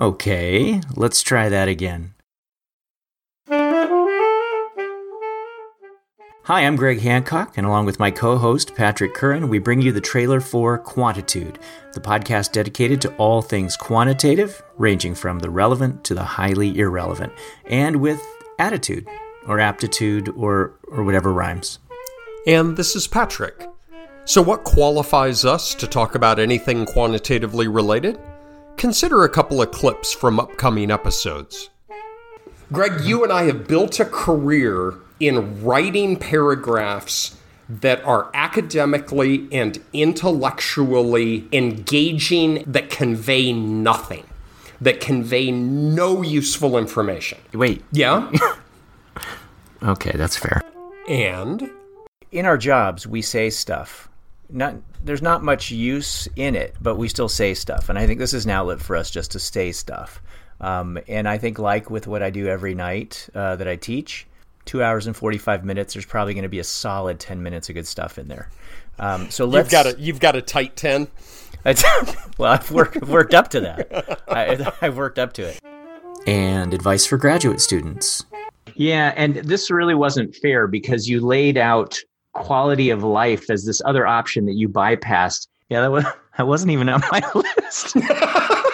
Okay, let's try that again. Hi, I'm Greg Hancock, and along with my co host Patrick Curran, we bring you the trailer for Quantitude, the podcast dedicated to all things quantitative, ranging from the relevant to the highly irrelevant, and with attitude, or aptitude, or, or whatever rhymes. And this is Patrick. So, what qualifies us to talk about anything quantitatively related? Consider a couple of clips from upcoming episodes. Greg, you and I have built a career in writing paragraphs that are academically and intellectually engaging that convey nothing, that convey no useful information. Wait. Yeah? okay, that's fair. And? In our jobs, we say stuff. Not there's not much use in it, but we still say stuff, and I think this is an outlet for us just to say stuff. Um, and I think, like with what I do every night uh, that I teach, two hours and 45 minutes, there's probably going to be a solid 10 minutes of good stuff in there. Um, so let's. You've got a, you've got a tight 10. well, I've worked, worked up to that. I, I've worked up to it. And advice for graduate students. Yeah, and this really wasn't fair because you laid out quality of life as this other option that you bypassed. Yeah, that was that wasn't even on my list.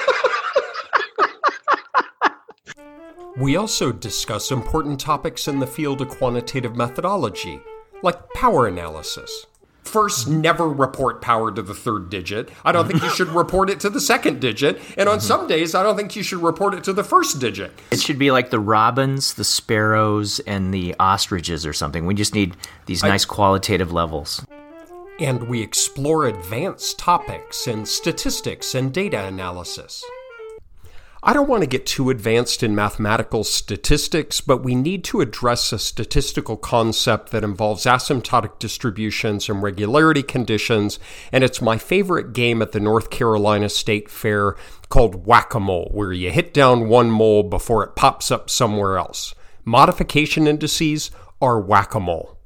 We also discuss important topics in the field of quantitative methodology, like power analysis. First, never report power to the third digit. I don't think you should report it to the second digit. And on mm-hmm. some days, I don't think you should report it to the first digit. It should be like the robins, the sparrows, and the ostriches or something. We just need these nice I, qualitative levels. And we explore advanced topics in statistics and data analysis. I don't want to get too advanced in mathematical statistics, but we need to address a statistical concept that involves asymptotic distributions and regularity conditions, and it's my favorite game at the North Carolina State Fair called Whack a Mole, where you hit down one mole before it pops up somewhere else. Modification indices are whack a mole.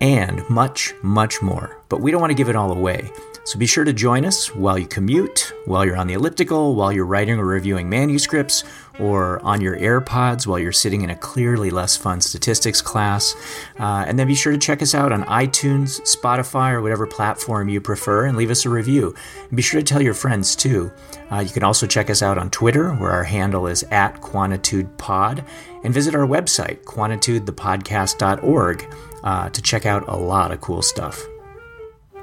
And much, much more. But we don't want to give it all away. So be sure to join us while you commute, while you're on the elliptical, while you're writing or reviewing manuscripts, or on your AirPods while you're sitting in a clearly less fun statistics class. Uh, and then be sure to check us out on iTunes, Spotify, or whatever platform you prefer and leave us a review. And be sure to tell your friends too. Uh, you can also check us out on Twitter, where our handle is at QuantitudePod, and visit our website, quantitudethepodcast.org, uh, to check out a lot of cool stuff.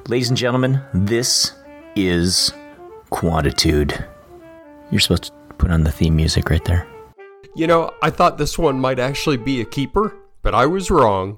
Ladies and gentlemen, this is Quantitude. You're supposed to put on the theme music right there. You know, I thought this one might actually be a keeper, but I was wrong.